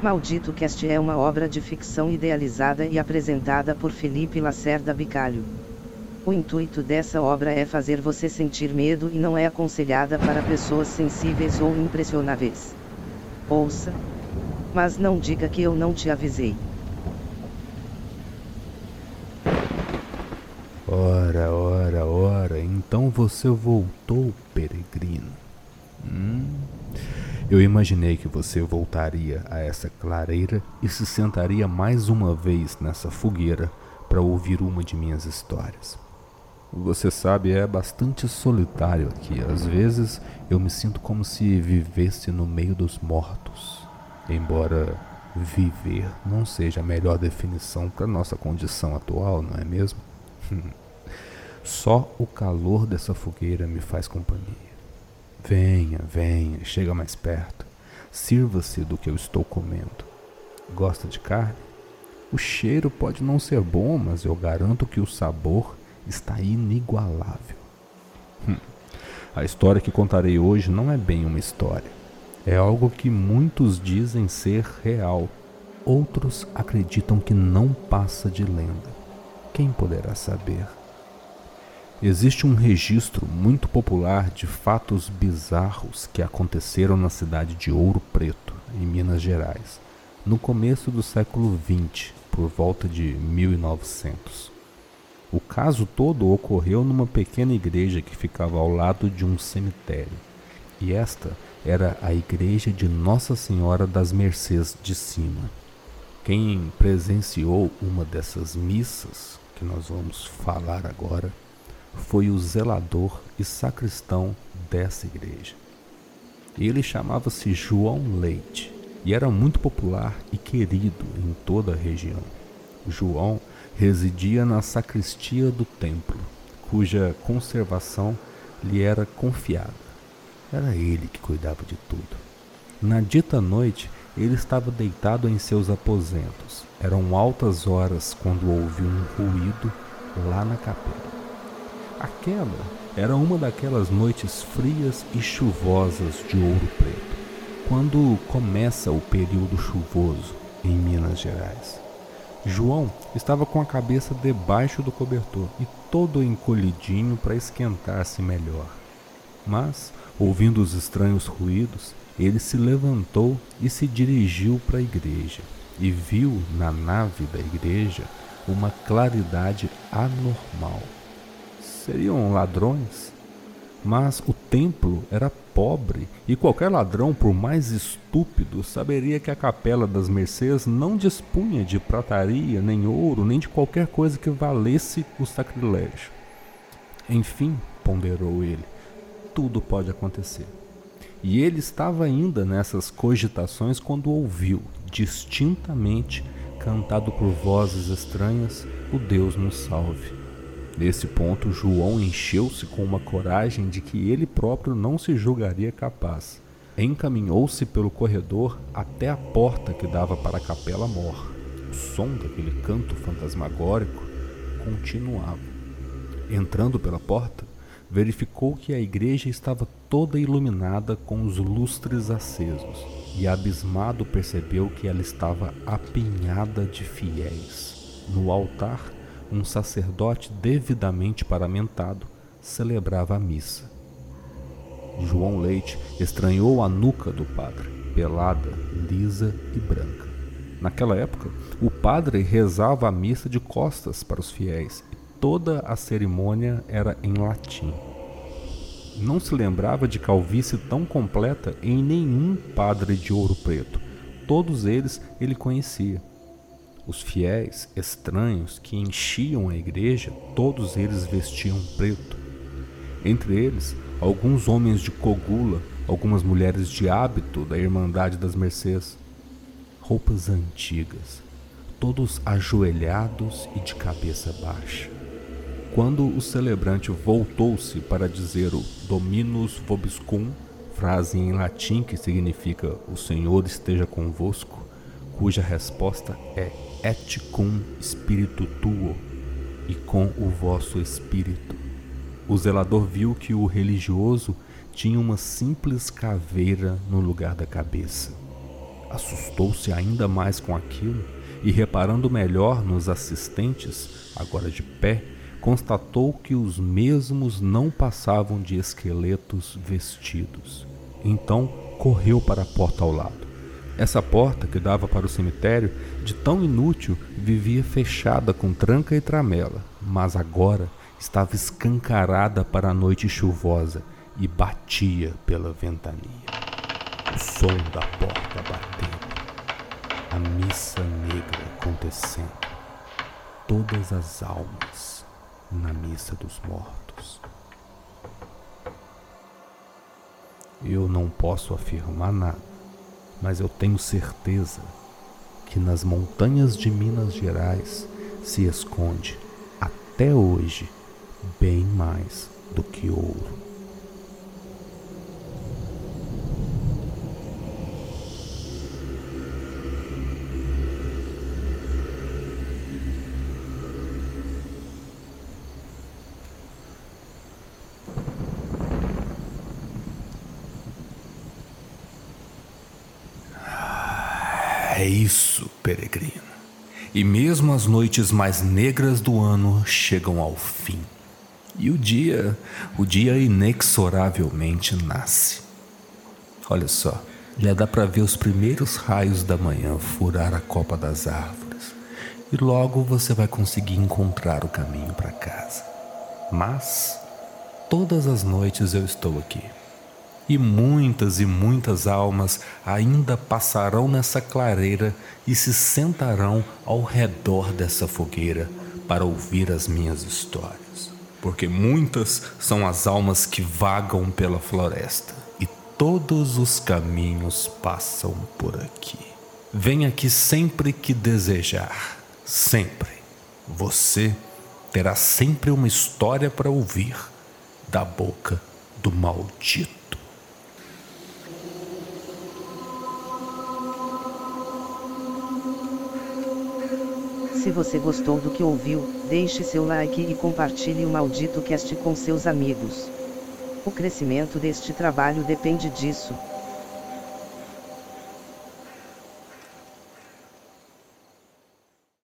Maldito Cast é uma obra de ficção idealizada e apresentada por Felipe Lacerda Bicalho. O intuito dessa obra é fazer você sentir medo e não é aconselhada para pessoas sensíveis ou impressionáveis. Ouça. Mas não diga que eu não te avisei. Ora, ora, ora, então você voltou, peregrino. Hum, eu imaginei que você voltaria a essa clareira e se sentaria mais uma vez nessa fogueira para ouvir uma de minhas histórias. Você sabe, é bastante solitário aqui. Às vezes eu me sinto como se vivesse no meio dos mortos. Embora viver não seja a melhor definição para nossa condição atual, não é mesmo? Só o calor dessa fogueira me faz companhia. Venha, venha, chega mais perto. Sirva-se do que eu estou comendo. Gosta de carne? O cheiro pode não ser bom, mas eu garanto que o sabor está inigualável. Hum. A história que contarei hoje não é bem uma história. É algo que muitos dizem ser real, outros acreditam que não passa de lenda. Quem poderá saber? Existe um registro muito popular de fatos bizarros que aconteceram na cidade de Ouro Preto, em Minas Gerais, no começo do século XX, por volta de 1900. O caso todo ocorreu numa pequena igreja que ficava ao lado de um cemitério, e esta era a igreja de Nossa Senhora das Mercês de Cima. Quem presenciou uma dessas missas que nós vamos falar agora foi o zelador e sacristão dessa igreja. Ele chamava-se João Leite e era muito popular e querido em toda a região. João residia na sacristia do templo, cuja conservação lhe era confiada. Era ele que cuidava de tudo. Na dita noite, ele estava deitado em seus aposentos. Eram altas horas quando ouviu um ruído lá na capela. Aquela era uma daquelas noites frias e chuvosas de Ouro Preto, quando começa o período chuvoso em Minas Gerais. João estava com a cabeça debaixo do cobertor e todo encolhidinho para esquentar-se melhor. Mas, ouvindo os estranhos ruídos, ele se levantou e se dirigiu para a igreja e viu na nave da igreja uma claridade anormal seriam ladrões. Mas o templo era pobre e qualquer ladrão, por mais estúpido, saberia que a capela das Mercês não dispunha de prataria, nem ouro, nem de qualquer coisa que valesse o sacrilégio. Enfim, ponderou ele, tudo pode acontecer. E ele estava ainda nessas cogitações quando ouviu, distintamente, cantado por vozes estranhas, o Deus nos salve. Nesse ponto, João encheu-se com uma coragem de que ele próprio não se julgaria capaz. Encaminhou-se pelo corredor até a porta que dava para a capela mor. O som daquele canto fantasmagórico continuava. Entrando pela porta, verificou que a igreja estava toda iluminada com os lustres acesos, e abismado percebeu que ela estava apinhada de fiéis. No altar um sacerdote devidamente paramentado celebrava a missa. João Leite estranhou a nuca do padre, pelada, lisa e branca. Naquela época, o padre rezava a missa de costas para os fiéis e toda a cerimônia era em latim. Não se lembrava de calvície tão completa em nenhum padre de ouro preto. Todos eles ele conhecia. Os fiéis estranhos que enchiam a igreja, todos eles vestiam preto. Entre eles, alguns homens de cogula, algumas mulheres de hábito da Irmandade das Mercês, roupas antigas, todos ajoelhados e de cabeça baixa. Quando o celebrante voltou-se para dizer o Dominus vobiscum, frase em latim que significa O Senhor esteja convosco, cuja resposta é et cum spiritu tuo, e com o vosso espírito. O zelador viu que o religioso tinha uma simples caveira no lugar da cabeça. assustou-se ainda mais com aquilo e, reparando melhor nos assistentes, agora de pé, constatou que os mesmos não passavam de esqueletos vestidos. Então correu para a porta ao lado. Essa porta, que dava para o cemitério, de tão inútil, vivia fechada com tranca e tramela, mas agora estava escancarada para a noite chuvosa e batia pela ventania. O som da porta batendo, a missa negra acontecendo, todas as almas na missa dos mortos. Eu não posso afirmar nada, mas eu tenho certeza que nas montanhas de Minas Gerais se esconde, até hoje, bem mais do que ouro. É isso, peregrino. E mesmo as noites mais negras do ano chegam ao fim. E o dia, o dia inexoravelmente nasce. Olha só, já dá para ver os primeiros raios da manhã furar a copa das árvores. E logo você vai conseguir encontrar o caminho para casa. Mas todas as noites eu estou aqui e muitas e muitas almas ainda passarão nessa clareira e se sentarão ao redor dessa fogueira para ouvir as minhas histórias. Porque muitas são as almas que vagam pela floresta e todos os caminhos passam por aqui. Vem aqui sempre que desejar, sempre. Você terá sempre uma história para ouvir da boca do maldito. Se você gostou do que ouviu, deixe seu like e compartilhe o maldito cast com seus amigos. O crescimento deste trabalho depende disso,